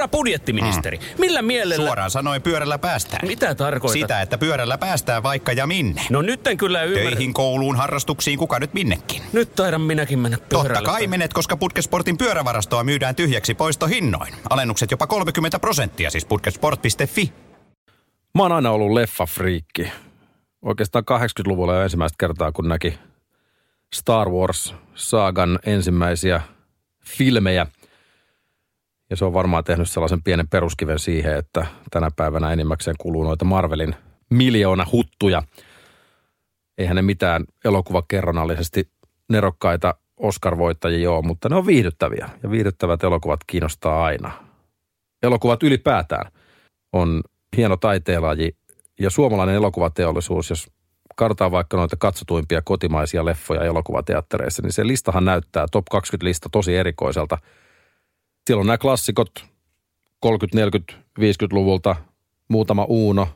Herra budjettiministeri, mm. millä mielellä... Suoraan sanoen pyörällä päästään. Mitä tarkoitat? Sitä, että pyörällä päästään vaikka ja minne. No nyt en kyllä ymmärrä. Töihin, kouluun, harrastuksiin, kuka nyt minnekin. Nyt taidan minäkin mennä pyörällä. Totta kai menet, koska Putkesportin pyörävarastoa myydään tyhjäksi poistohinnoin. Alennukset jopa 30 prosenttia, siis putkesport.fi. Mä oon aina ollut leffafriikki. Oikeastaan 80-luvulla ensimmäistä kertaa, kun näki Star Wars-saagan ensimmäisiä filmejä. Ja se on varmaan tehnyt sellaisen pienen peruskiven siihen, että tänä päivänä enimmäkseen kuluu noita Marvelin miljoona huttuja. Eihän ne mitään elokuvakerronallisesti nerokkaita Oscar-voittajia ole, mutta ne on viihdyttäviä. Ja viihdyttävät elokuvat kiinnostaa aina. Elokuvat ylipäätään on hieno taiteenlaji ja suomalainen elokuvateollisuus, jos kartaa vaikka noita katsotuimpia kotimaisia leffoja elokuvateattereissa, niin se listahan näyttää top 20-lista tosi erikoiselta. Siellä on nämä klassikot 30, 40, 50-luvulta, muutama Uuno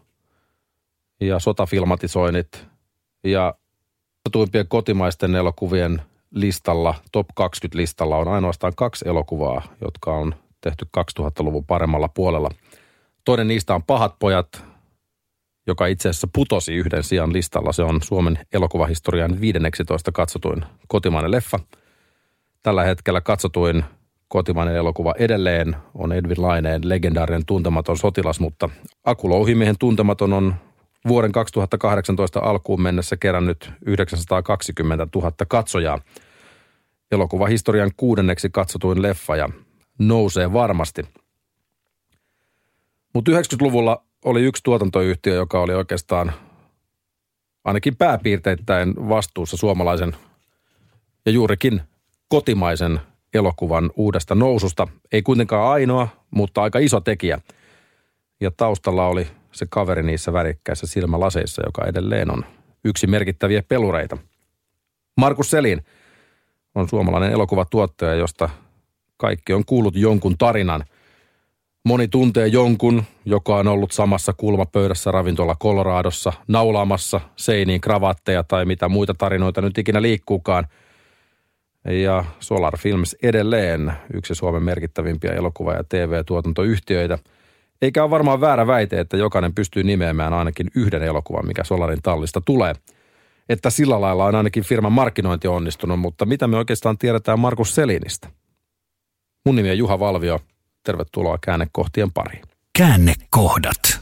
ja sotafilmatisoinnit ja katsotuimpien kotimaisten elokuvien listalla, top 20 listalla on ainoastaan kaksi elokuvaa, jotka on tehty 2000-luvun paremmalla puolella. Toinen niistä on Pahat pojat, joka itse asiassa putosi yhden sijaan listalla. Se on Suomen elokuvahistorian 15 katsotuin kotimainen leffa. Tällä hetkellä katsotuin kotimainen elokuva edelleen on Edwin Laineen legendaarinen tuntematon sotilas, mutta Aku Louhimiehen tuntematon on vuoden 2018 alkuun mennessä kerännyt 920 000 katsojaa. Elokuvahistorian kuudenneksi katsotuin leffa ja nousee varmasti. Mutta 90-luvulla oli yksi tuotantoyhtiö, joka oli oikeastaan ainakin pääpiirteittäin vastuussa suomalaisen ja juurikin kotimaisen elokuvan uudesta noususta. Ei kuitenkaan ainoa, mutta aika iso tekijä. Ja taustalla oli se kaveri niissä värikkäissä silmälaseissa, joka edelleen on yksi merkittäviä pelureita. Markus Selin on suomalainen elokuvatuottaja, josta kaikki on kuullut jonkun tarinan – Moni tuntee jonkun, joka on ollut samassa kulmapöydässä ravintola Coloradossa, naulaamassa seiniin kravatteja tai mitä muita tarinoita nyt ikinä liikkuukaan. Ja Solar Films edelleen yksi Suomen merkittävimpiä elokuva- ja TV-tuotantoyhtiöitä. Eikä ole varmaan väärä väite, että jokainen pystyy nimeämään ainakin yhden elokuvan, mikä Solarin tallista tulee. Että sillä lailla on ainakin firman markkinointi onnistunut, mutta mitä me oikeastaan tiedetään Markus Selinistä? Mun nimi on Juha Valvio – Tervetuloa käännekohtien pariin. Käännekohdat.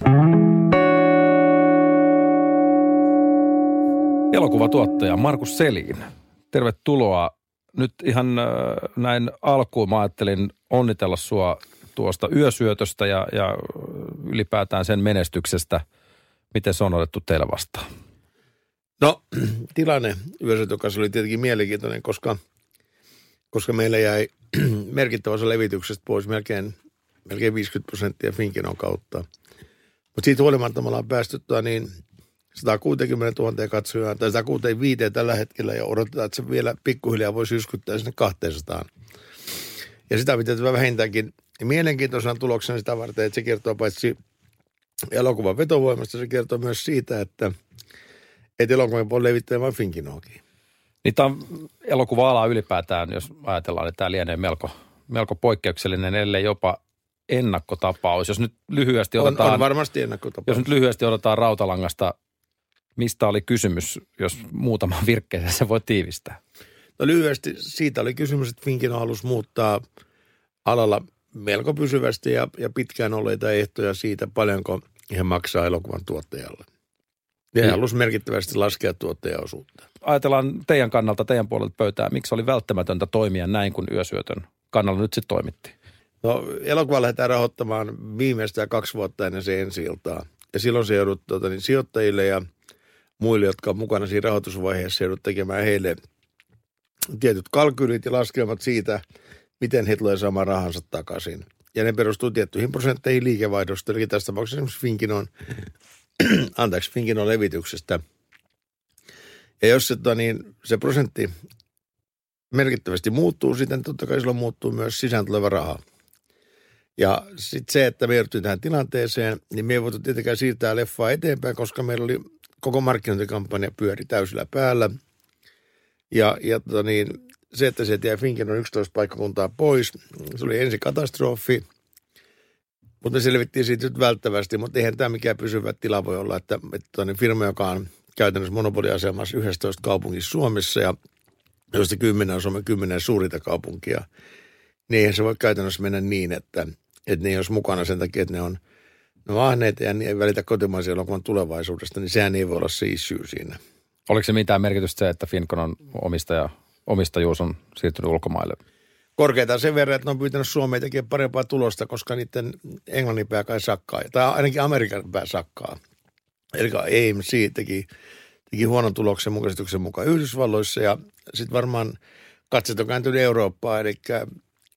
Elokuvatuottaja Markus Selin. Tervetuloa. Nyt ihan äh, näin alkuun mä ajattelin onnitella sua tuosta yösyötöstä ja, ja ylipäätään sen menestyksestä. Miten se on otettu teille vastaan? No tilanne yösyötön kanssa oli tietenkin mielenkiintoinen, koska, koska meillä jäi merkittävä osa levityksestä pois, melkein, melkein 50 prosenttia Finkinon kautta. Mutta siitä huolimatta me ollaan päästyttyä niin 160 000 katsojaa, tai 165 tällä hetkellä, ja odotetaan, että se vielä pikkuhiljaa voisi yskyttää sinne 200. Ja sitä pitää vähintäänkin mielenkiintoisena tuloksena sitä varten, että se kertoo paitsi elokuvan vetovoimasta, se kertoo myös siitä, että, että elokuvan voi levittää vain Finkinoakin. Niin tämä on elokuva-ala ylipäätään, jos ajatellaan, että tämä lienee melko, melko poikkeuksellinen, ellei jopa ennakkotapaus. Jos nyt lyhyesti otetaan... On, on varmasti ennakkotapaus. Jos nyt lyhyesti otetaan Rautalangasta, mistä oli kysymys, jos muutama virkkeeseen se voi tiivistää? No lyhyesti siitä oli kysymys, että Finkino halusi muuttaa alalla melko pysyvästi ja, ja pitkään olleita ehtoja siitä, paljonko he maksaa elokuvan tuottajalle. Ja he halusi merkittävästi laskea tuottajaosuutta ajatellaan teidän kannalta, teidän puolelta pöytää, miksi oli välttämätöntä toimia näin, kun yösyötön kannalla nyt sitten toimittiin? No elokuva lähdetään rahoittamaan viimeistään kaksi vuotta ennen se ensi iltaa. Ja silloin se joudut tuota, niin sijoittajille ja muille, jotka on mukana siinä rahoitusvaiheessa, joudut tekemään heille tietyt kalkylit ja laskelmat siitä, miten he tulee saamaan rahansa takaisin. Ja ne perustuu tiettyihin prosentteihin liikevaihdosta, eli tässä tapauksessa esimerkiksi Finkinon, anteeksi, Finkinon levityksestä – ja jos se, tota, niin, se prosentti merkittävästi muuttuu, sitten totta kai silloin muuttuu myös sisään tuleva raha. Ja sitten se, että me tähän tilanteeseen, niin me ei voitu tietenkään siirtää leffaa eteenpäin, koska meillä oli koko markkinointikampanja pyöri täysillä päällä. Ja, ja tota niin, se, että se jäi Finken on 11 paikkakuntaa pois, se oli ensi katastrofi. Mutta me selvittiin siitä nyt välttävästi, mutta eihän tämä mikään pysyvä tila voi olla, että, että toinen firma, joka on käytännössä monopoliasemassa 11 kaupungissa Suomessa ja joista 10 on Suomen 10 suurinta kaupunkia, niin eihän se voi käytännössä mennä niin, että, että ne ei olisi mukana sen takia, että ne on no ahneita ja ne ei välitä kotimaisen elokuvan tulevaisuudesta, niin sehän ei voi olla se issue siinä. Oliko se mitään merkitystä se, että Finkonon omistaja, omistajuus on siirtynyt ulkomaille? Korkeita sen verran, että ne on pyytänyt Suomeen tekemään parempaa tulosta, koska niiden englannin pää kai sakkaa, tai ainakin Amerikan pää sakkaa. Eli AMC teki, teki huonon tuloksen mukaan mukaan Yhdysvalloissa ja sitten varmaan katset on kääntynyt Eurooppaan, eli,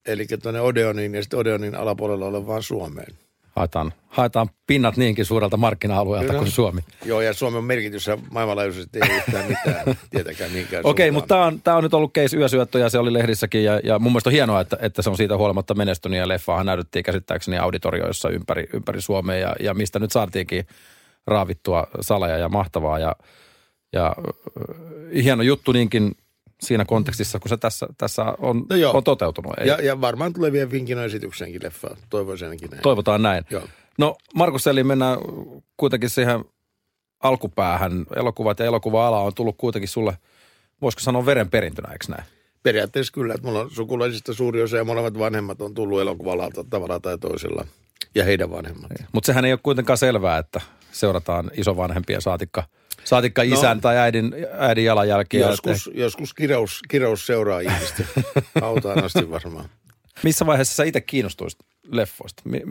eli tuonne Odeonin ja sitten Odeonin alapuolella olevaan Suomeen. Haetaan, haetaan pinnat niinkin suurelta markkina-alueelta Kyllä. kuin Suomi. Joo, ja Suomen merkitys maailmanlaajuisesti ei yhtään mitään, tietenkään mihinkään Okei, okay, mutta tämä on, tää on nyt ollut case yösyöttö ja se oli lehdissäkin ja, ja mun mielestä on hienoa, että, että se on siitä huolimatta menestynyt ja leffaahan näytettiin käsittääkseni auditorioissa ympäri, ympäri Suomea ja, ja mistä nyt saatiinkin raavittua salaja ja mahtavaa ja, ja hieno juttu niinkin siinä kontekstissa, kun se tässä, tässä on, No joo. on toteutunut. Ei, Ja, ja varmaan tulee vielä Finkin esitykseenkin leffa, toivoisin ainakin näin. Toivotaan näin. Joo. No Markus Selli, mennään kuitenkin siihen alkupäähän. Elokuvat ja elokuva-ala on tullut kuitenkin sulle, voisiko sanoa verenperintönä, eikö näin? Periaatteessa kyllä, että mulla on sukulaisista suuri osa ja molemmat vanhemmat on tullut elokuvalalta tavalla tai toisella. Ja heidän vanhemmat. Mutta sehän ei ole kuitenkaan selvää, että seurataan isovanhempia saatikka, saatikka No. isän tai äidin, äidin jalanjälkiä. Joskus, joskus kirous, kirous seuraa ihmistä. Hautaan asti varmaan. Missä vaiheessa sä itse kiinnostuisit leffoista? Mi,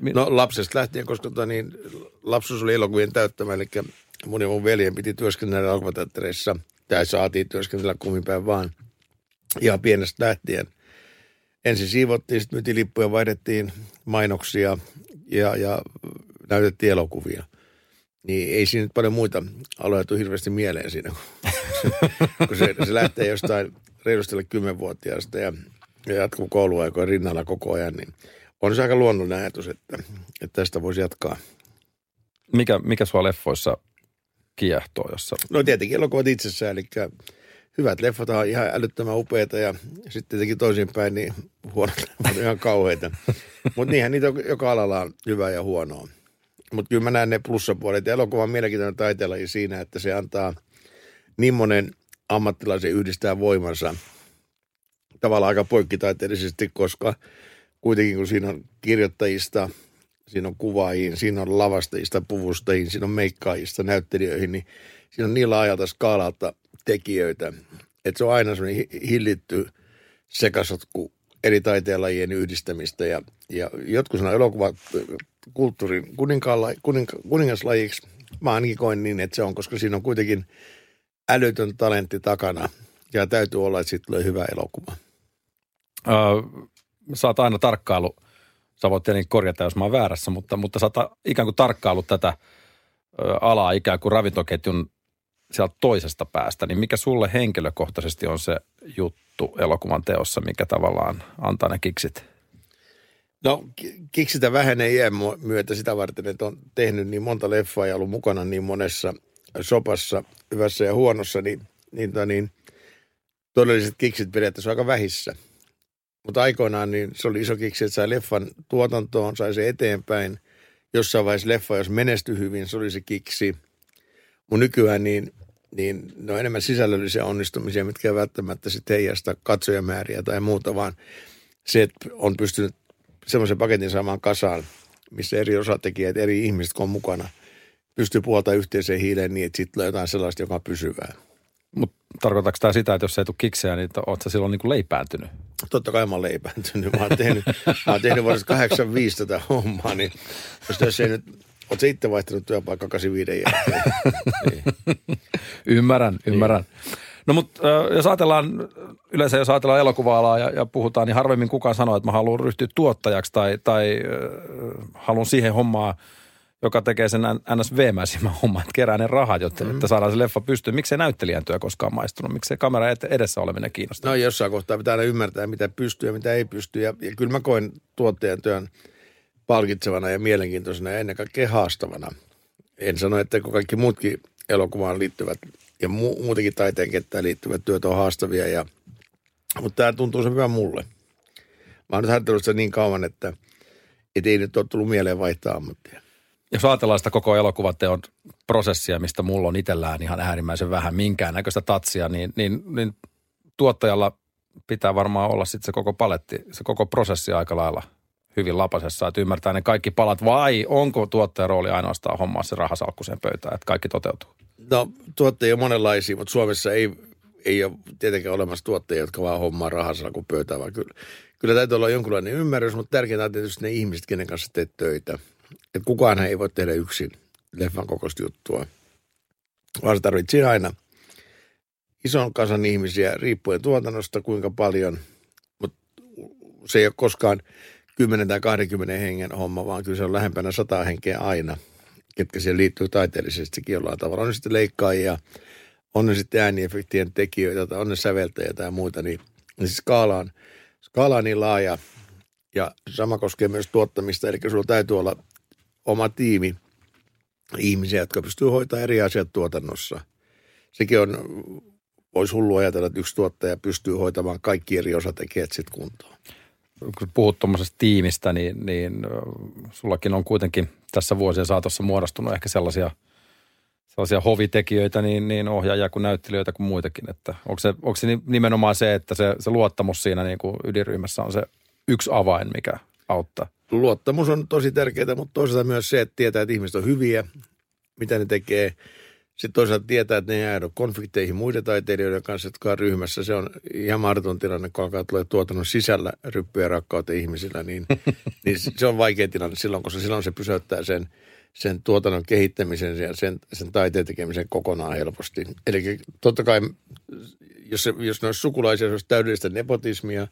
mi, No lapsesta lähtien, koska tota, niin, lapsuus oli elokuvien täyttämä, eli mun ja mun veljen piti työskennellä elokuvateattereissa, tai saatiin työskennellä kumminpäin vaan, ihan pienestä lähtien. Ensin siivottiin, sitten myytiin lippuja, vaihdettiin mainoksia ja, ja näytettiin elokuvia. Niin ei siinä nyt paljon muita aloja tule hirveästi mieleen siinä, kun se, kun se, se lähtee jostain reilusti alle kymmenvuotiaasta ja, ja jatkuu kouluaikojen rinnalla koko ajan, niin on se aika luonnollinen ajatus, että, että tästä voisi jatkaa. mikä, mikä sua leffoissa kiehtoo, jossa No tietenkin elokuvat itsessään, eli hyvät leffat on ihan älyttömän upeita ja sitten tietenkin toisinpäin, niin huonot leffat on ihan kauheita. Mutta niinhän niitä on, joka alalla on hyvää ja huonoa. Mutta kyllä mä näen ne plussapuolet. Elokuva on mielenkiintoinen taiteenlaji siinä, että se antaa niin monen ammattilaisen yhdistää voimansa tavallaan aika poikkitaiteellisesti, koska kuitenkin kun siinä on kirjoittajista, siinä on kuvaajiin, siinä on lavastajista, puvustajiin, siinä on meikkaajista, näyttelijöihin, niin siinä on niin laajalta skaalalta tekijöitä, että se on aina semmoinen hi- hillitty sekasotku eri taiteenlajien yhdistämistä ja, ja jotkut sanoo elokuva kulttuurin kuninkaalla, kuninka, kuningaslajiksi. Mä ainakin koen niin, että se on, koska siinä on kuitenkin älytön talentti takana ja täytyy olla, että siitä tulee hyvä elokuva. Öö, sä oot aina tarkkailu, sä voit tietenkin korjata, jos mä oon väärässä, mutta, mutta sä oot ikään kuin tarkkailu tätä alaa ikään kuin ravintoketjun sieltä toisesta päästä, niin mikä sulle henkilökohtaisesti on se juttu elokuvan teossa, mikä tavallaan antaa ne kiksit? No ki- kiksitä vähenee iän mu- myötä sitä varten, että on tehnyt niin monta leffaa ja ollut mukana niin monessa sopassa, hyvässä ja huonossa, niin, niin, tota niin todelliset kiksit periaatteessa on aika vähissä. Mutta aikoinaan niin se oli iso kiksi, että sai leffan tuotantoon, sai se eteenpäin. Jossain vaiheessa leffa, jos menestyi hyvin, se oli se kiksi. Mutta nykyään niin, niin ne on enemmän sisällöllisiä onnistumisia, mitkä ei välttämättä sitten heijasta katsojamääriä tai muuta, vaan se, että on pystynyt semmoisen paketin saamaan kasaan, missä eri osatekijät, eri ihmiset, kun on mukana, pystyy puhaltaa yhteiseen hiileen niin, että siitä tulee jotain sellaista, joka on pysyvää. Mutta tarkoittaako tämä sitä, että jos ei tule kiksejä, niin oot sä silloin niin kuin leipääntynyt? Totta kai mä oon leipääntynyt. Mä oon tehnyt, mä oon tehnyt vuodesta 85 tätä hommaa, niin jos tässä ei nyt, sä itse vaihtanut työpaikka 85 jälkeen. niin. Ymmärrän, ymmärrän. No mutta jos ajatellaan, yleensä jos ajatellaan elokuva-alaa ja, ja puhutaan, niin harvemmin kukaan sanoo, että mä haluan ryhtyä tuottajaksi tai, tai äh, haluan siihen hommaa, joka tekee sen ns. veemäisimmän homman, että kerää ne rahat, jotta, mm. että saadaan se leffa pystyyn. Miksei näyttelijän työ koskaan maistunut? Miksei kamera ed- edessä oleminen kiinnostaa? No jossain kohtaa pitää aina ymmärtää, mitä pystyy ja mitä ei pysty. Ja, ja kyllä mä koen tuottajan työn palkitsevana ja mielenkiintoisena ja ennen kaikkea haastavana. En sano, että kun kaikki muutkin elokuvaan liittyvät ja mu- muutenkin taiteen kenttään liittyvät työt on haastavia. Ja, mutta tämä tuntuu se hyvä mulle. Mä oon nyt harjoitellut sitä niin kauan, että Et ei nyt ole tullut mieleen vaihtaa ammattia. Jos ajatellaan sitä koko elokuvateon prosessia, mistä mulla on itsellään ihan äärimmäisen vähän minkäännäköistä tatsia, niin, niin, niin tuottajalla pitää varmaan olla sitten se koko paletti, se koko prosessi aika lailla hyvin lapasessa, että ymmärtää ne kaikki palat, vai onko tuottajan rooli ainoastaan hommaa se rahasalkku sen pöytään, että kaikki toteutuu? No tuottajia on monenlaisia, mutta Suomessa ei, ei ole tietenkään olemassa tuottajia, jotka vaan hommaa rahansa kuin pöytään, vaan kyllä, kyllä täytyy olla jonkunlainen ymmärrys, mutta tärkeintä on tietysti ne ihmiset, kenen kanssa teet töitä. Et kukaan ei voi tehdä yksin leffan kokoista juttua, vaan se tarvitsee aina ison kansan ihmisiä riippuen tuotannosta, kuinka paljon, mutta se ei ole koskaan 10 tai 20 hengen homma, vaan kyllä se on lähempänä 100 henkeä aina, ketkä siihen liittyy taiteellisestikin jollain tavalla. On ne sitten leikkaajia, on ne sitten ääniefektien tekijöitä, tai on ne säveltäjiä tai muita, niin, niin siis skaala on, skaala on niin laaja, ja sama koskee myös tuottamista, eli sulla täytyy olla oma tiimi ihmisiä, jotka pystyy hoitamaan eri asiat tuotannossa. Sekin on, voisi hullu ajatella, että yksi tuottaja pystyy hoitamaan kaikki eri osatekijät sitten kuntoon. Kun puhut tuommoisesta tiimistä, niin, niin sullakin on kuitenkin tässä vuosien saatossa muodostunut ehkä sellaisia, sellaisia hovitekijöitä, niin, niin ohjaajia kuin näyttelijöitä kuin muitakin. Että onko, se, onko se nimenomaan se, että se, se luottamus siinä niin kuin ydinryhmässä on se yksi avain, mikä auttaa? luottamus on tosi tärkeää, mutta toisaalta myös se, että tietää, että ihmiset on hyviä, mitä ne tekee. Sitten toisaalta tietää, että ne ei jäädä konflikteihin muiden taiteilijoiden kanssa, jotka on ryhmässä. Se on ihan mahdoton tilanne, kun alkaa tulee tuotannon sisällä ryppyjä rakkautta ihmisillä, niin, niin se on vaikea tilanne silloin, koska silloin se pysäyttää sen, sen tuotannon kehittämisen ja sen, sen taiteen tekemisen kokonaan helposti. Eli totta kai, jos, se, jos ne olisi sukulaisia, se olisi täydellistä nepotismia,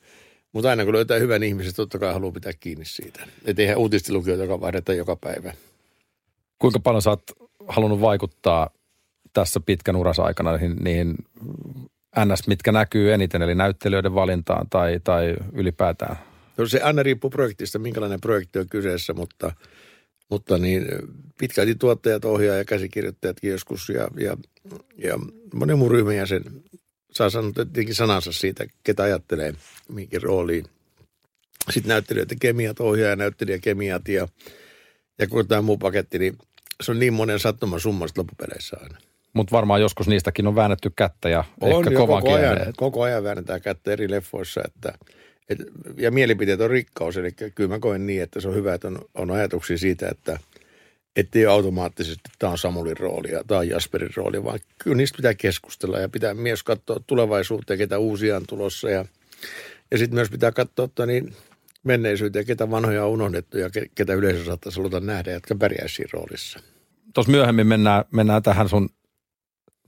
mutta aina kun löytää hyvän ihmisen, totta kai haluaa pitää kiinni siitä. Että eihän uutistilukijoita, joka vaihdetaan joka päivä. Kuinka paljon sä oot halunnut vaikuttaa tässä pitkän uras aikana niihin, niihin NS, mitkä näkyy eniten, eli näyttelijöiden valintaan tai, tai ylipäätään? No se aina riippuu projektista, minkälainen projekti on kyseessä, mutta, mutta niin pitkälti tuottajat, ohjaaja ja käsikirjoittajatkin joskus ja, ja, ja monen muun ryhmän jäsen saa sanoa tietenkin sanansa siitä, ketä ajattelee minkin rooliin. Sitten näyttelijöitä kemiat, ohjaaja, näyttelijä kemiat ja, ja kun tämä muu paketti, niin se on niin monen sattuman summasta loppupeleissä aina. Mutta varmaan joskus niistäkin on väännetty kättä ja On ehkä jo kovan koko ajan, koko ajan väännetään kättä eri leffoissa, että, et, ja mielipiteet on rikkaus, eli kyllä mä koen niin, että se on hyvä, että on, on ajatuksia siitä, että ettei ole automaattisesti, tämä on Samulin rooli ja tämä on Jasperin rooli, vaan kyllä niistä pitää keskustella ja pitää myös katsoa tulevaisuuteen, ketä uusia on tulossa ja, ja sitten myös pitää katsoa että niin menneisyyteen, ketä vanhoja on unohdettu ja ke- ketä yleisö saattaisi haluta nähdä, jotka pärjäisi siinä roolissa. Tuossa myöhemmin mennään, mennään tähän sun,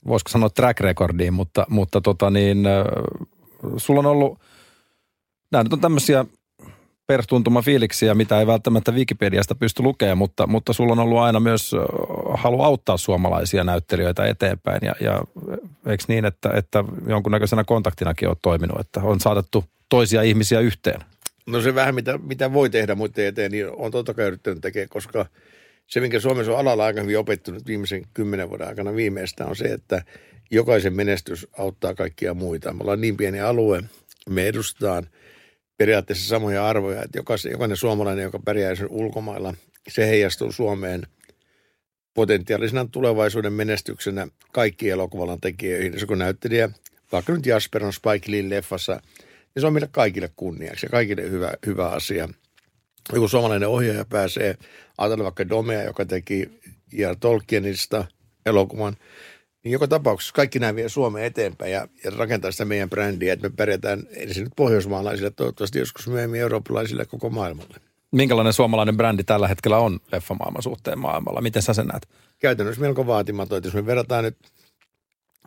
voisiko sanoa track recordiin, mutta, mutta tota niin, sulla on ollut, nämä nyt on tämmöisiä perstuntuma fiiliksiä, mitä ei välttämättä Wikipediasta pysty lukemaan, mutta, mutta sulla on ollut aina myös halu auttaa suomalaisia näyttelijöitä eteenpäin. Ja, ja eikö niin, että, että jonkunnäköisenä kontaktinakin olet toiminut, että on saatettu toisia ihmisiä yhteen? No se vähän, mitä, mitä voi tehdä muiden eteen, niin on totta kai yrittänyt tekemään, koska se, minkä Suomessa on alalla aika hyvin opettunut viimeisen kymmenen vuoden aikana viimeistään, on se, että jokaisen menestys auttaa kaikkia muita. Me ollaan niin pieni alue, me edustetaan periaatteessa samoja arvoja, että jokainen, jokainen suomalainen, joka pärjää sen ulkomailla, se heijastuu Suomeen potentiaalisena tulevaisuuden menestyksenä kaikki elokuvalan tekijöihin. Se kun näyttelijä, vaikka nyt Jasper on Spike Lee leffassa, niin se on meille kaikille kunniaksi ja kaikille hyvä, hyvä asia. Joku suomalainen ohjaaja pääsee, ajatellaan vaikka Domea, joka teki J.R. Tolkienista elokuvan, niin joka tapauksessa kaikki nämä vie Suomeen eteenpäin ja, ja rakentaa sitä meidän brändiä, että me pärjätään ensin nyt pohjoismaalaisille, toivottavasti joskus myöhemmin eurooppalaisille koko maailmalle. Minkälainen suomalainen brändi tällä hetkellä on leffamaailman suhteen maailmalla? Miten sä sen näet? Käytännössä melko vaatimaton, että jos me verrataan nyt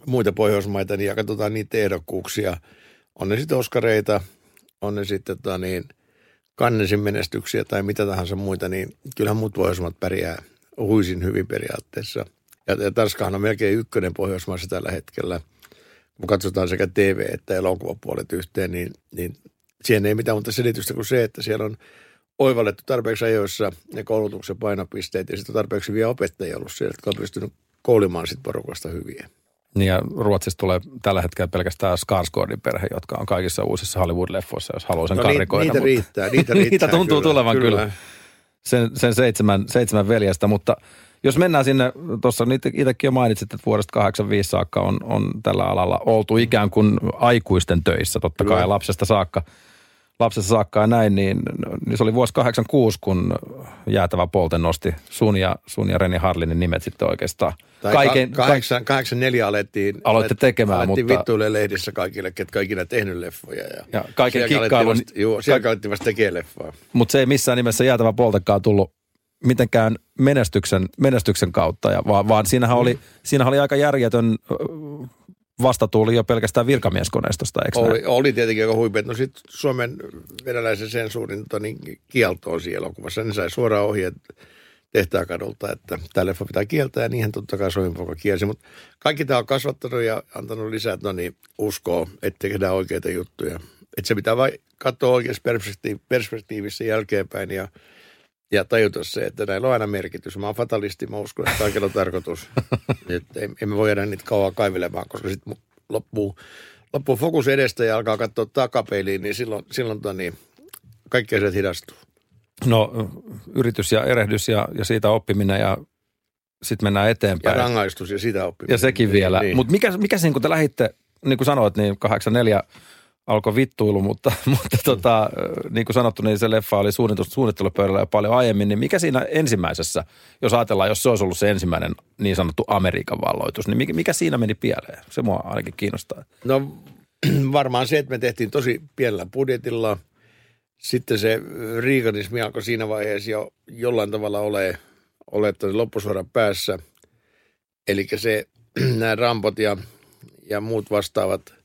muita Pohjoismaita niin ja katsotaan niitä ehdokkuuksia, on ne sitten Oskareita, on ne sitten tota, niin, Kannesin menestyksiä tai mitä tahansa muita, niin kyllähän muut Pohjoismaat pärjää huisin hyvin periaatteessa. Ja, ja Tanskahan on melkein ykkönen Pohjoismaissa tällä hetkellä. Kun katsotaan sekä TV- että elokuvapuolet yhteen, niin, niin siihen ei mitään muuta selitystä kuin se, että siellä on oivallettu tarpeeksi ajoissa ne koulutuksen painopisteet ja sitten on tarpeeksi hyviä opettajia ollut siellä, jotka on pystynyt koulimaan sit porukasta hyviä. Niin ja Ruotsista tulee tällä hetkellä pelkästään Skarsgårdin perhe, jotka on kaikissa uusissa Hollywood-leffoissa, jos haluaa sen No, karrikoida. niitä mutta- riittää, niitä riittää niitä tuntuu kyllä, tulevan kyllä. kyllä. sen, sen seitsemän, seitsemän veljestä, mutta jos mennään sinne, tuossa itsekin jo mainitsit, että vuodesta 85 saakka on, on tällä alalla oltu ikään kuin aikuisten töissä, totta kai lapsesta saakka, lapsesta saakka ja näin, niin, niin se oli vuosi 86, kun jäätävä Polten nosti sun ja, sun ja Reni Harlinin nimet sitten oikeastaan. Tai Kaiken, ka- kahdeksan, kahdeksan neljä alettiin, Aloitte tekemään, alettiin mutta- vittuille lehdissä kaikille, ketkä ikinä tehnyt leffoja. Ja, Ja kaiken kikkailun- alettiin Vasta, joo, sieltä alettiin vasta tekemään leffaa. Mutta se ei missään nimessä jäätävä Poltekaan tullut mitenkään menestyksen, menestyksen kautta, ja, vaan, vaan siinähän, oli, siinähän oli aika järjetön vastatuuli jo pelkästään virkamieskoneistosta, eikö näin? Oli, oli tietenkin aika huipea. No sitten Suomen venäläisen sensuurin niin kielto on siellä elokuvassa. Ne sai suoraan ohjeet tehtaakadulta, että tämä leffa pitää kieltää ja niinhän totta kai Soinpoika kielsi. Mutta kaikki tämä on kasvattanut ja antanut lisää no niin, uskoa, että tehdään oikeita juttuja. Että se pitää vain katsoa oikeassa perspektiiv- perspektiivissä jälkeenpäin ja, ja tajuta se, että näillä on aina merkitys. Mä oon fatalisti, mä uskon, että kaikilla on tarkoitus. että em- emme voi jäädä niitä kauan kaivelemaan, koska sitten loppuu, loppuu fokus edestä ja alkaa katsoa takapeiliin, niin silloin, silloin tota niin, kaikki asiat hidastuu. No yritys ja erehdys ja, ja siitä oppiminen ja sitten mennään Ja eteenpäin. rangaistus ja sitä oppiminen. ja sekin Niin, vielä. Niin. Mutta mikä, mikä siinä, kun te lähditte, niin kuin sanoit, niin 84 alkoi vittuilu, mutta, mutta tota, niin kuin sanottu, niin se leffa oli suunnittelu, suunnittelupöydällä jo paljon aiemmin. Niin mikä siinä ensimmäisessä, jos ajatellaan, jos se olisi ollut se ensimmäinen niin sanottu Amerikan valloitus, niin mikä, mikä siinä meni pieleen? Se mua ainakin kiinnostaa. No varmaan se, että me tehtiin tosi pienellä budjetilla. Sitten se riikanismi alkoi siinä vaiheessa jo jollain tavalla ole, ole loppusuoran päässä. Eli se, nämä rampot ja, ja muut vastaavat,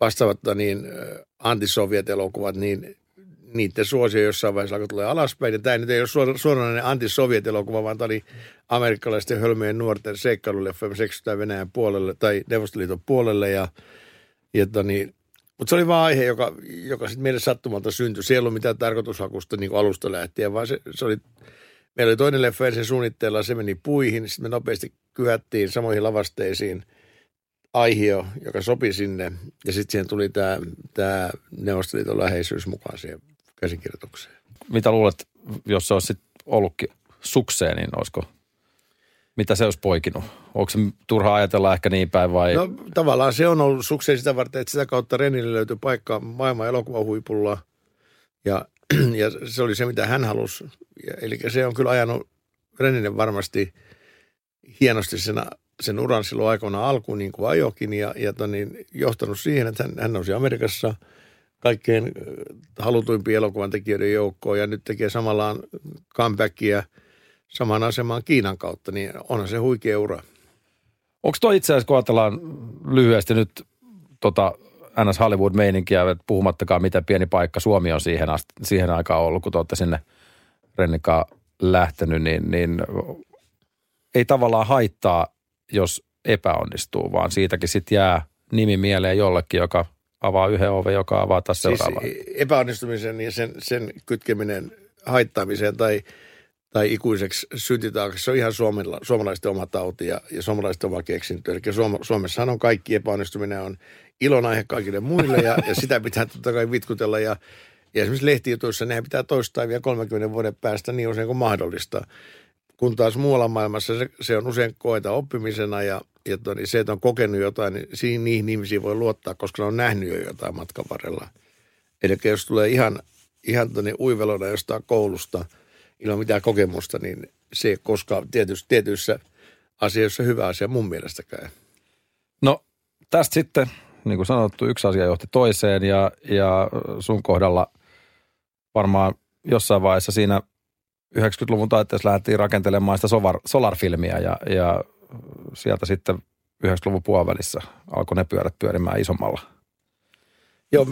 vastaavat niin, ö, antisovjet-elokuvat, niin niiden suosio jossain vaiheessa tulee alaspäin. Ja tämä nyt ei ole suora- suoranainen antisovjet-elokuva, vaan tämä oli amerikkalaisten hölmöjen nuorten seikkailuleffa. Me seksytään Venäjän puolelle tai Neuvostoliiton puolelle ja ja tota niin, mutta se oli vaan aihe, joka, joka sitten meille sattumalta syntyi. Se ei ollut mitään tarkoitushakusta niin kuin alusta lähtien, vaan se, se oli, meillä oli toinen leffa ensin suunnitteilla, se meni puihin. Sitten me nopeasti kyhättiin samoihin lavasteisiin aihio, joka sopi sinne. Ja sitten siihen tuli tämä, tämä Neuvostoliiton läheisyys mukaan siihen käsikirjoitukseen. Mitä luulet, jos se olisi sit ollutkin sukseen, niin olisiko, mitä se olisi poikinut? Onko se turha ajatella ehkä niin päin vai? No tavallaan se on ollut sukseen sitä varten, että sitä kautta Renille löytyi paikka maailman elokuvahuipulla. Ja, ja se oli se, mitä hän halusi. Ja, eli se on kyllä ajanut Renille varmasti hienosti sen, sen uran silloin aikoina alkuun, niin kuin ajokin. Ja, ja ton niin, johtanut siihen, että hän, hän nousi Amerikassa kaikkein äh, halutuimpien elokuvan tekijöiden joukkoon. Ja nyt tekee samallaan comebackia samaan asemaan Kiinan kautta. Niin onhan se huikea ura. Onko tuo itse asiassa, kun ajatellaan lyhyesti nyt tota NS Hollywood-meininkiä, puhumattakaan miten pieni paikka Suomi on siihen, asti, siihen aikaan ollut, kun te olette sinne Rennikaan lähtenyt, niin, niin ei tavallaan haittaa, jos epäonnistuu, vaan siitäkin sitten jää nimi mieleen jollekin, joka avaa yhden oven, joka avaa taas seuraavan. Siis epäonnistumisen ja sen, sen kytkeminen haittaamiseen tai, tai ikuiseksi syntitaaksi, se on ihan suomala, suomalaisten oma tauti ja, ja suomalaisten oma keksintö. Eli Suom, Suomessahan on kaikki epäonnistuminen on ilon aihe kaikille muille ja, ja sitä pitää totta kai vitkutella ja, ja esimerkiksi lehtijutuissa nehän pitää toistaa vielä 30 vuoden päästä niin usein kuin mahdollista. Kun taas muualla maailmassa se, se on usein koeta oppimisena ja, ja toni, se, että on kokenut jotain, niin siihen, niihin ihmisiin voi luottaa, koska ne on nähnyt jo jotain matkan varrella. Eli jos tulee ihan, ihan tuonne uivelona jostain koulusta ilman mitään kokemusta, niin se ei koskaan tietyissä, tietyissä asioissa hyvä asia mun mielestäkään. No tästä sitten, niin kuin sanottu, yksi asia johti toiseen ja, ja sun kohdalla varmaan jossain vaiheessa siinä 90-luvun taitteessa lähdettiin rakentelemaan sitä solar, Solar-filmiä ja, ja sieltä sitten 90-luvun puolivälissä alkoi ne pyörät pyörimään isommalla. Joo,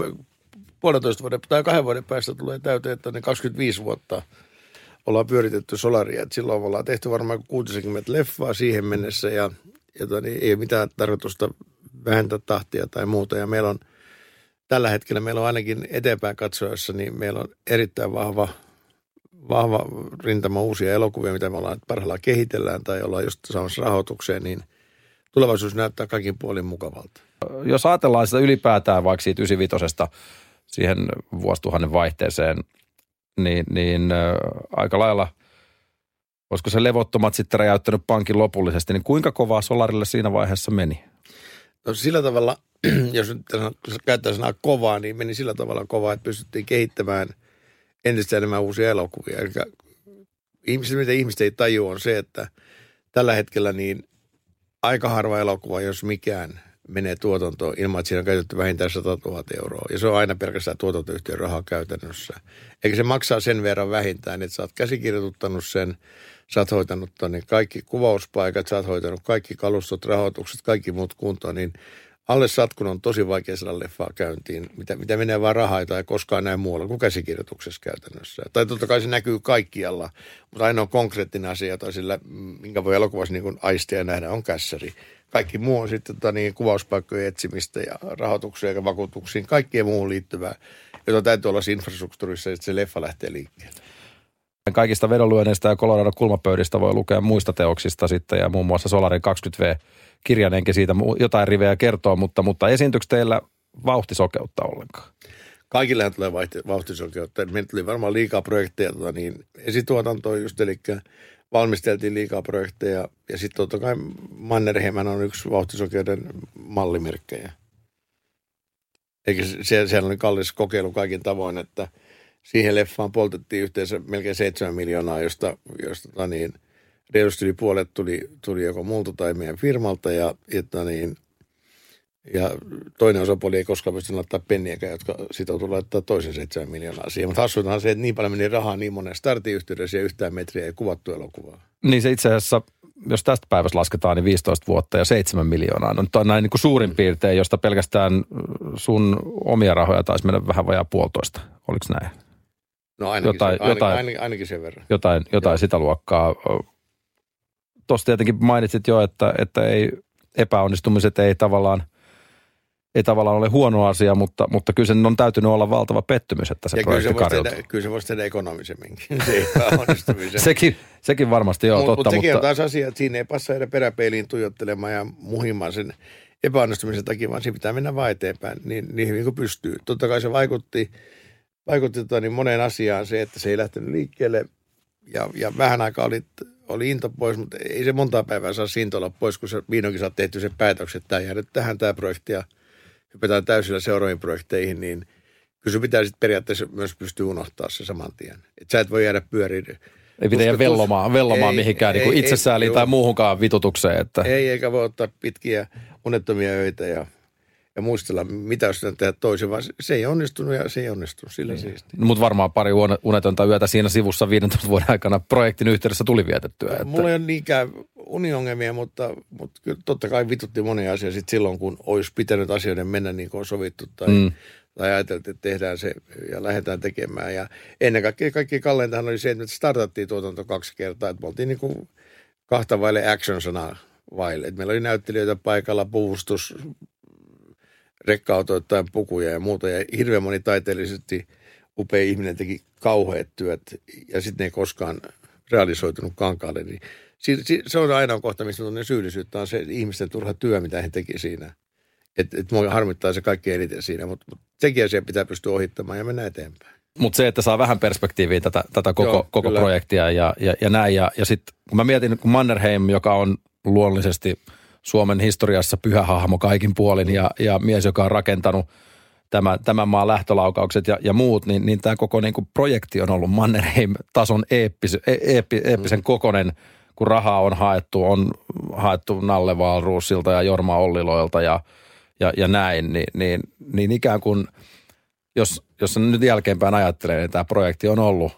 puolentoista vuoden tai kahden vuoden päästä tulee täyteen, että ne 25 vuotta ollaan pyöritetty Solaria. Et silloin ollaan tehty varmaan 60 leffaa siihen mennessä ja, ja toni, ei ole mitään tarkoitusta vähentää tahtia tai muuta. Ja meillä on tällä hetkellä, meillä on ainakin eteenpäin katsoessa, niin meillä on erittäin vahva, vahva rintama uusia elokuvia, mitä me ollaan parhaillaan kehitellään tai ollaan just saamassa rahoitukseen, niin tulevaisuus näyttää kaikin puolin mukavalta. Jos ajatellaan sitä ylipäätään vaikka siitä 95 siihen vuosituhannen vaihteeseen niin, niin äh, aika lailla, olisiko se levottomat sitten räjäyttänyt pankin lopullisesti, niin kuinka kovaa Solarille siinä vaiheessa meni? No sillä tavalla, jos nyt käyttää sanaa kovaa, niin meni sillä tavalla kovaa, että pystyttiin kehittämään entistä enemmän uusia elokuvia. Eli ihmiset, mitä ihmiset ei tajua, on se, että tällä hetkellä niin aika harva elokuva, jos mikään, menee tuotantoon ilman, että siinä on käytetty vähintään 100 000 euroa. Ja se on aina pelkästään tuotantoyhtiön rahaa käytännössä. Eikä se maksaa sen verran vähintään, että sä oot käsikirjoituttanut sen, sä oot hoitanut kaikki kuvauspaikat, sä oot hoitanut kaikki kalustot, rahoitukset, kaikki muut kuntoon, niin alle satkun on tosi vaikea saada leffaa käyntiin, mitä, mitä menee vaan rahaa tai koskaan näin muualla kuin käsikirjoituksessa käytännössä. Tai totta kai se näkyy kaikkialla, mutta ainoa konkreettinen asia, tai sillä, minkä voi elokuvassa niin kuin aistia ja nähdä, on kässäri. Kaikki muu on sitten tota, niin, kuvauspaikkojen etsimistä ja rahoituksia ja vakuutuksiin, kaikkeen muuhun liittyvää, jota täytyy olla infrastruktuurissa, että se leffa lähtee liikkeelle. Kaikista vedonlyönneistä ja Colorado kulmapöydistä voi lukea muista teoksista sitten ja muun muassa Solarin 20V kirjanenkin siitä jotain rivejä kertoo, mutta, mutta esiintyykö teillä vauhtisokeutta ollenkaan? Kaikillehan tulee vauhtisokeutta. Meillä tuli varmaan liikaa projekteja, tota niin esituotantoa just, eli valmisteltiin liikaa projekteja. Ja sitten totta kai Mannerheim on yksi vauhtisokeuden mallimerkkejä. Eikä siellä, siellä oli kallis kokeilu kaikin tavoin, että siihen leffaan poltettiin yhteensä melkein 7 miljoonaa, josta, josta tota niin – reilusti yli puolet tuli, tuli joko multa tai meidän firmalta ja, että niin, ja toinen osapuoli ei koskaan pysty laittaa penniäkään, jotka sitoutuu laittaa toisen 7 miljoonaa siihen. Mutta hassuintahan se, että niin paljon meni rahaa niin monen startiyhteydessä ja yhtään metriä ei kuvattu elokuvaa. Niin se itse asiassa, jos tästä päivästä lasketaan, niin 15 vuotta ja 7 miljoonaa. No on näin niin kuin suurin mm. piirtein, josta pelkästään sun omia rahoja taisi mennä vähän vajaa puolitoista. Oliko näin? No ainakin, jotain, se, ainakin, jotain, ainakin, ainakin sen verran. Jotain, jotain sitä luokkaa tuossa tietenkin mainitsit jo, että, että ei, epäonnistumiset ei tavallaan, ei tavallaan ole huono asia, mutta, mutta kyllä sen on täytynyt olla valtava pettymys, että se ja projekti kyllä se, tehdä, kyllä se voisi tehdä ekonomisemminkin, se sekin, sekin varmasti on totta. Mutta sekin on taas asia, että siinä ei passa edes peräpeiliin tuijottelemaan ja muhimaan sen epäonnistumisen takia, vaan siinä pitää mennä vaan eteenpäin niin, niin hyvin kuin pystyy. Totta kai se vaikutti, vaikutti tota, niin moneen asiaan se, että se ei lähtenyt liikkeelle ja, ja vähän aikaa oli oli into pois, mutta ei se monta päivää saa siitä olla pois, kun se vihdoinkin saa tehty sen päätöksen, että tämä jää nyt tähän tämä projekti ja hypätään täysillä seuraaviin projekteihin, niin kyllä se pitää sitten periaatteessa myös pystyä unohtaa se saman tien. Että sä et voi jäädä pyöriin. Ei pitää jäädä vellomaan, vellomaan ei, mihinkään niin ei, itsesääliin tai muuhunkaan vitutukseen. Että. Ei, eikä voi ottaa pitkiä unettomia öitä ja ja muistella, mitä jos tehdä toisin, vaan se ei onnistunut ja se ei onnistunut sillä niin. siisti. No, mutta varmaan pari unetonta yötä siinä sivussa 15 vuoden aikana projektin yhteydessä tuli vietettyä. Että... Mulla ei ole niinkään uniongelmia, mutta, mutta kyllä totta kai vitutti monia asioita sit silloin, kun olisi pitänyt asioiden mennä niin kuin on sovittu tai, mm. tai ajateltiin, että tehdään se ja lähdetään tekemään. Ja ennen kaikkea kaikki kalleintahan oli se, että me startattiin tuotanto kaksi kertaa, että me oltiin niin kuin kahta vaille action-sanaa vaille. Et meillä oli näyttelijöitä paikalla, puvustus, rekka-autoittain pukuja ja muuta. Ja hirveän moni taiteellisesti upea ihminen teki kauheat työt ja sitten ne ei koskaan realisoitunut kankaalle. Niin se on aina kohta, mistä on syyllisyyttä, on se ihmisten turha työ, mitä he teki siinä. Että et mua harmittaa se kaikki eniten siinä, mutta mut sekin asia pitää pystyä ohittamaan ja mennä eteenpäin. Mutta se, että saa vähän perspektiiviä tätä, tätä koko, Joo, koko projektia ja, ja, ja näin. Ja, ja sitten kun mä mietin, kun Mannerheim, joka on luonnollisesti – Suomen historiassa pyhä hahmo kaikin puolin ja, ja mies, joka on rakentanut tämä, tämän maan lähtölaukaukset ja, ja muut, niin, niin tämä koko niin kuin projekti on ollut Mannerheim-tason eeppis, e, eeppi, eeppisen mm. kokonen, kun rahaa on haettu, on haettu Nalle Valruusilta ja Jorma Olliloilta ja, ja, ja näin, niin, niin, niin ikään kuin, jos, jos nyt jälkeenpäin ajattelee, niin tämä projekti on ollut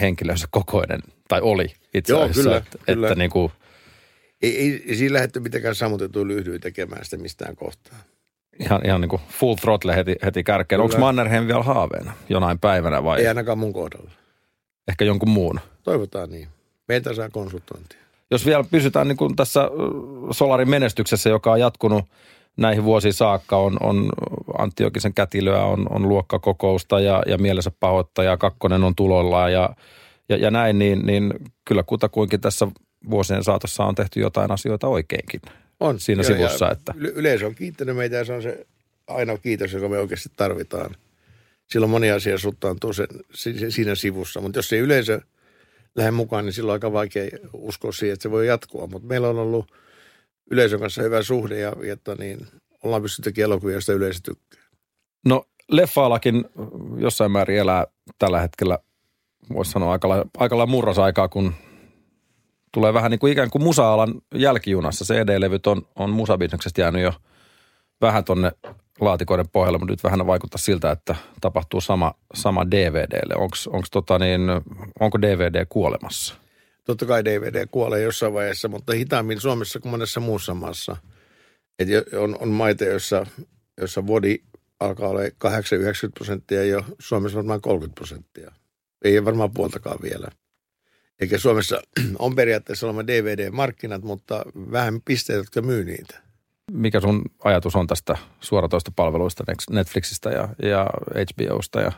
henkilönsä kokoinen, tai oli itse asiassa. Joo, kyllä, että, kyllä. että niin kuin – ei, ei, ei siinä lähdetty mitenkään sammutettu lyhdyä tekemään sitä mistään kohtaa. Ihan, ihan niin kuin full throttle heti, heti kärkeen. Onko Mannerheim vielä haaveena jonain päivänä vai? Ei ainakaan mun kohdalla. Ehkä jonkun muun. Toivotaan niin. Meitä saa konsultointia. Jos vielä pysytään niin kuin tässä Solarin menestyksessä, joka on jatkunut näihin vuosiin saakka, on, on Antti Jokisen kätilöä, on, on luokkakokousta ja, ja mielensä pahoittaja, kakkonen on tuloillaan ja, ja, ja näin, niin, niin kyllä kutakuinkin tässä vuosien saatossa on tehty jotain asioita oikeinkin on. siinä ja, sivussa. Ja että. Yleisö on kiittänyt meitä ja se on se ainoa kiitos, joka me oikeasti tarvitaan. silloin moni asia suttaantuu sen, si- siinä sivussa. Mutta jos ei yleisö lähde mukaan, niin silloin on aika vaikea uskoa siihen, että se voi jatkua. Mutta meillä on ollut yleisön kanssa hyvä suhde ja, että niin, ollaan pystytty tekemään elokuvia, joista yleisö tykkää. No leffa-alakin jossain määrin elää tällä hetkellä, voisi sanoa aika lailla, aika lailla murrosaikaa, kun tulee vähän niin kuin ikään kuin musa-alan jälkijunassa. CD-levyt on, on musabisneksestä jäänyt jo vähän tonne laatikoiden pohjalle, mutta nyt vähän vaikuttaa siltä, että tapahtuu sama, sama DVDlle. Onko tota niin, onko DVD kuolemassa? Totta kai DVD kuolee jossain vaiheessa, mutta hitaammin Suomessa kuin monessa muussa maassa. Et on, on maita, joissa, joissa vodi alkaa olla 8-90 prosenttia ja Suomessa varmaan 30 prosenttia. Ei varmaan puoltakaan vielä. Eikä Suomessa on periaatteessa olema DVD-markkinat, mutta vähän pisteitä, jotka myy niitä. Mikä sun ajatus on tästä suoratoistopalveluista, Netflixistä ja, ja HBOsta ja,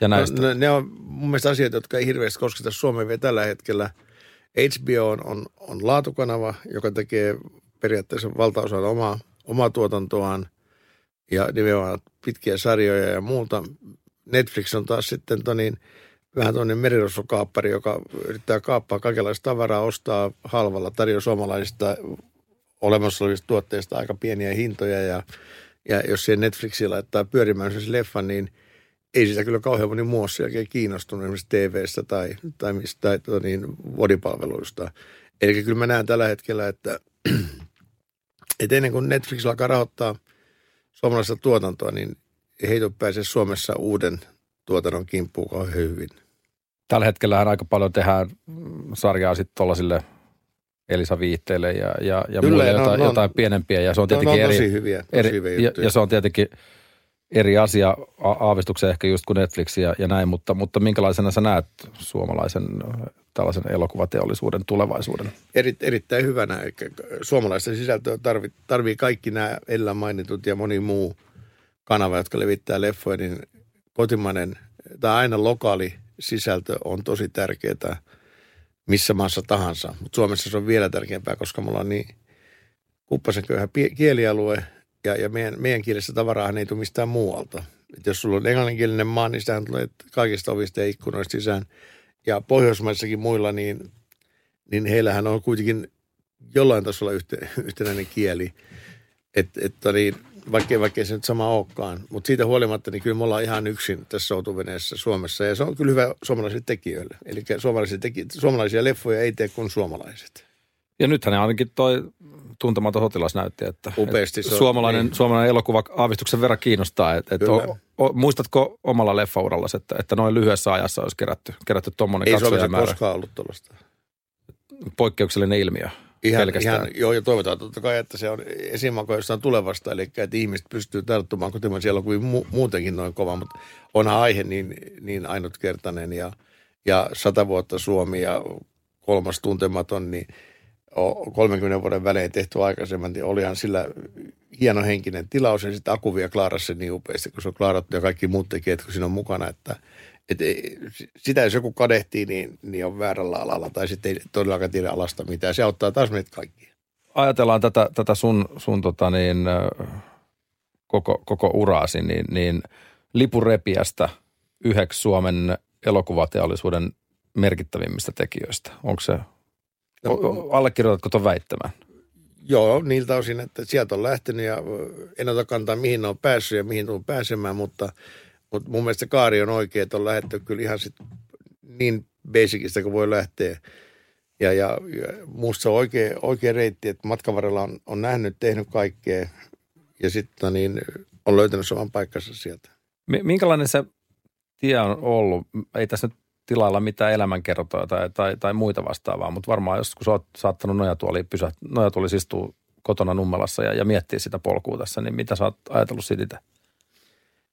ja näistä? No, ne on mun mielestä asioita, jotka ei hirveästi kosketa Suomeen vielä tällä hetkellä. HBO on, on, on laatukanava, joka tekee periaatteessa valtaosan omaa, omaa tuotantoaan ja nimenomaan pitkiä sarjoja ja muuta. Netflix on taas sitten tonin, vähän tuonne merirosvokaappari, joka yrittää kaappaa kaikenlaista tavaraa, ostaa halvalla, tarjoaa suomalaisista olemassa olevista tuotteista aika pieniä hintoja ja, ja jos se Netflixillä laittaa pyörimään se leffan, niin ei sitä kyllä kauhean moni muu jälkeen kiinnostunut esimerkiksi TV-stä tai, tai, mistä, tai tota niin, vodipalveluista. Eli kyllä mä näen tällä hetkellä, että, että ennen kuin Netflix alkaa rahoittaa suomalaista tuotantoa, niin ei pääse Suomessa uuden tuotannon kimppuun kauhean hyvin. Tällä hetkellä aika paljon tehdään sarjaa sitten tuollaisille Elisa Viitteelle ja, ja, ja Kyllä, muille no, jotain, no, jotain pienempiä. Ja se on No, tietenkin no, tosi eri, hyviä, tosi eri hyviä ja, ja, se on tietenkin eri asia aavistuksen ehkä just kuin Netflix ja, ja näin, mutta, mutta minkälaisena sä näet suomalaisen tällaisen elokuvateollisuuden tulevaisuuden? Eri, erittäin hyvänä. Eli suomalaista sisältöä tarvii, tarvii kaikki nämä edellä mainitut ja moni muu kanava, jotka levittää leffoja, niin kotimainen tai aina lokaali sisältö on tosi tärkeää missä maassa tahansa. Mutta Suomessa se on vielä tärkeämpää, koska mulla on niin kuppasen köyhä kielialue ja, ja meidän, meidän kielessä tavaraahan ei tule mistään muualta. Et jos sulla on englanninkielinen maa, niin sitähän tulee kaikista ovista ja ikkunoista sisään. Ja Pohjoismaissakin muilla, niin, niin heillähän on kuitenkin jollain tasolla yhte, yhtenäinen kieli. Että et, niin, vaikkei, vaikkei se nyt sama olekaan. Mutta siitä huolimatta, niin kyllä me ollaan ihan yksin tässä soutuveneessä Suomessa. Ja se on kyllä hyvä suomalaisille tekijöille. Eli suomalaisia, teki, suomalaisia leffoja ei tee kuin suomalaiset. Ja nythän ainakin toi tuntematon sotilas näytti, että, Upeasti että on, suomalainen, niin. suomalainen elokuva aavistuksen verran kiinnostaa. Et, et o, o, muistatko omalla leffaurallasi, että, että noin lyhyessä ajassa olisi kerätty, kerätty tuommoinen Ei Suomessa katsojamäärä? koskaan ollut tuollaista. Poikkeuksellinen ilmiö. Ihan, pelkästään. ihan, joo, ja toivotaan totta kai, että se on esimako jostain tulevasta, eli että ihmiset pystyy tarttumaan kotimaisia elokuvia mu- muutenkin noin kova, mutta onhan aihe niin, niin ainutkertainen ja, ja sata vuotta Suomi ja kolmas tuntematon, niin o- 30 vuoden välein tehty aikaisemmin, niin olihan sillä hieno henkinen tilaus ja sitten Aku vielä klaarasi sen niin upeasti, kun se on klaarattu ja kaikki muut tekijät, kun siinä on mukana, että et sitä jos joku kadehtii, niin, niin on väärällä alalla tai sitten ei todellakaan tiedä alasta mitään. Se auttaa taas meitä kaikkia. Ajatellaan tätä, tätä sun, sun tota niin, koko, koko uraasi, niin, niin lipurepiästä yhdeksi Suomen elokuvateollisuuden merkittävimmistä tekijöistä. Onko se, No, o- allekirjoitatko tuon väittämään? Joo, niiltä osin, että sieltä on lähtenyt ja en ota kantaa, mihin ne on päässyt ja mihin on pääsemään, mutta, mutta mun mielestä kaari on oikein, että on lähdetty kyllä ihan sit niin basicista kuin voi lähteä. Ja, ja, ja musta on oikea, oikea reitti, että matkan on, on nähnyt, tehnyt kaikkea ja sitten niin, on löytänyt saman paikkansa sieltä. Mi- Minkälainen se tie on ollut? Ei tässä nyt tilailla mitään elämänkertoja tai, tai, tai muita vastaavaa, mutta varmaan jos kun sä oot saattanut nojatuoli, pysä, nojatuoli istuu kotona Nummelassa ja, ja miettiä sitä polkua tässä, niin mitä sä oot ajatellut siitä?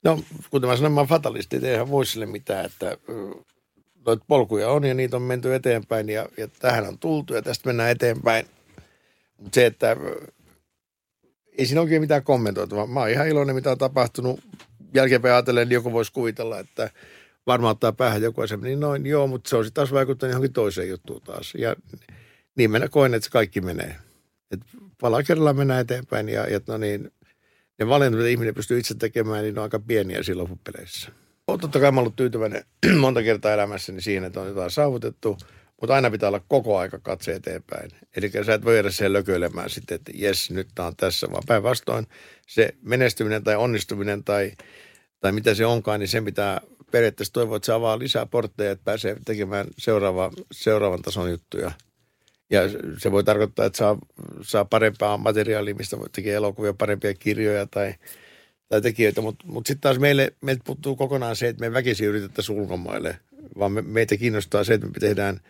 No, kuten mä sanoin, mä fatalisti, eihän voi sille mitään, että noita polkuja on ja niitä on menty eteenpäin ja, ja tähän on tultu ja tästä mennään eteenpäin. Mutta se, että ei siinä oikein mitään kommentoitavaa. Mä oon ihan iloinen, mitä on tapahtunut. Jälkeenpäin ajatellen, niin joku voisi kuvitella, että varmaan ottaa päähän joku asia. Niin noin, joo, mutta se on sitten taas vaikuttanut johonkin toiseen juttuun taas. Ja niin minä koen, että se kaikki menee. Et pala kerrallaan mennään eteenpäin ja, ja no niin, ne valinnat, mitä ihminen pystyy itse tekemään, niin ne on aika pieniä silloin loppupeleissä. Oon totta kai ollut tyytyväinen monta kertaa elämässäni siihen, että on jotain saavutettu, mutta aina pitää olla koko aika katse eteenpäin. Eli sä et voi jäädä siihen lököilemään sitten, että jes, nyt tää on tässä, vaan päinvastoin se menestyminen tai onnistuminen tai, tai mitä se onkaan, niin sen pitää periaatteessa toivoa, että se avaa lisää portteja, että pääsee tekemään seuraava, seuraavan tason juttuja. Ja se voi tarkoittaa, että saa, saa parempaa materiaalia, mistä tekee elokuvia, parempia kirjoja tai, tai tekijöitä. Mutta mut sitten taas meille, meiltä puuttuu kokonaan se, että me väkisin yritettäisiin ulkomaille, vaan me, meitä kiinnostaa se, että me tehdään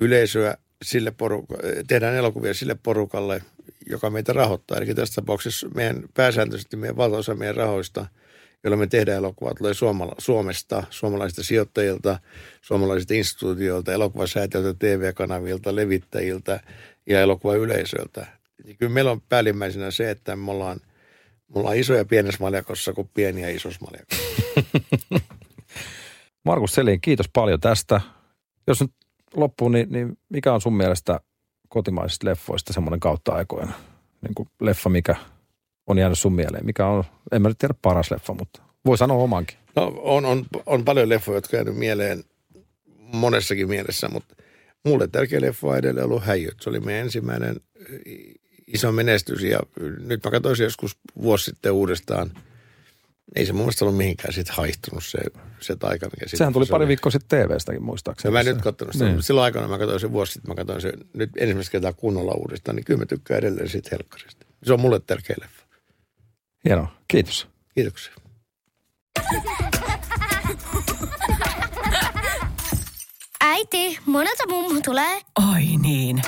yleisöä sille porukalle, tehdään elokuvia sille porukalle, joka meitä rahoittaa. Eli tässä tapauksessa meidän pääsääntöisesti meidän valtaosa meidän rahoista – jolla me tehdään elokuvaa, tulee Suomala, Suomesta, suomalaisilta sijoittajilta, suomalaisilta instituutioilta, elokuvasäätiöltä, TV-kanavilta, levittäjiltä ja elokuvayleisöltä. Ja kyllä meillä on päällimmäisenä se, että me ollaan, me ollaan isoja pienessä maljakossa kuin pieniä isossa maljakossa. Markus Selin, kiitos paljon tästä. Jos nyt loppuu, niin, niin mikä on sun mielestä kotimaisista leffoista semmoinen kautta aikoina? Niin kuin leffa, mikä on jäänyt sun mieleen? Mikä on, en mä nyt tiedä paras leffa, mutta voi sanoa omankin. No on, on, on paljon leffoja, jotka on jäänyt mieleen monessakin mielessä, mutta mulle tärkeä leffa on edelleen ollut Häijöt. Se oli meidän ensimmäinen iso menestys ja nyt mä katsoin joskus vuosi sitten uudestaan. Ei se mun mielestä ollut mihinkään sitten haihtunut se, se taika, mikä Sehän tuli se pari oli. viikkoa sitten TV-stäkin muistaakseni. Ja mä en nyt katsonut sitä. Niin. Niin. Silloin aikana mä katsoin sen vuosi sitten, mä katsoin sen nyt ensimmäistä kertaa kunnolla uudestaan, niin kyllä mä tykkään edelleen siitä helkkarista. Se on mulle tärkeä leffa. Hienoa, kiitos. Kiitoksia. Äiti, monelta mummu tulee? Oi niin.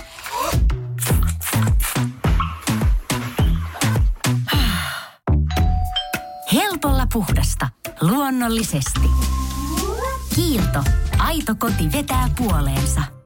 Helpolla puhdasta. Luonnollisesti. Kiilto. Aito koti vetää puoleensa.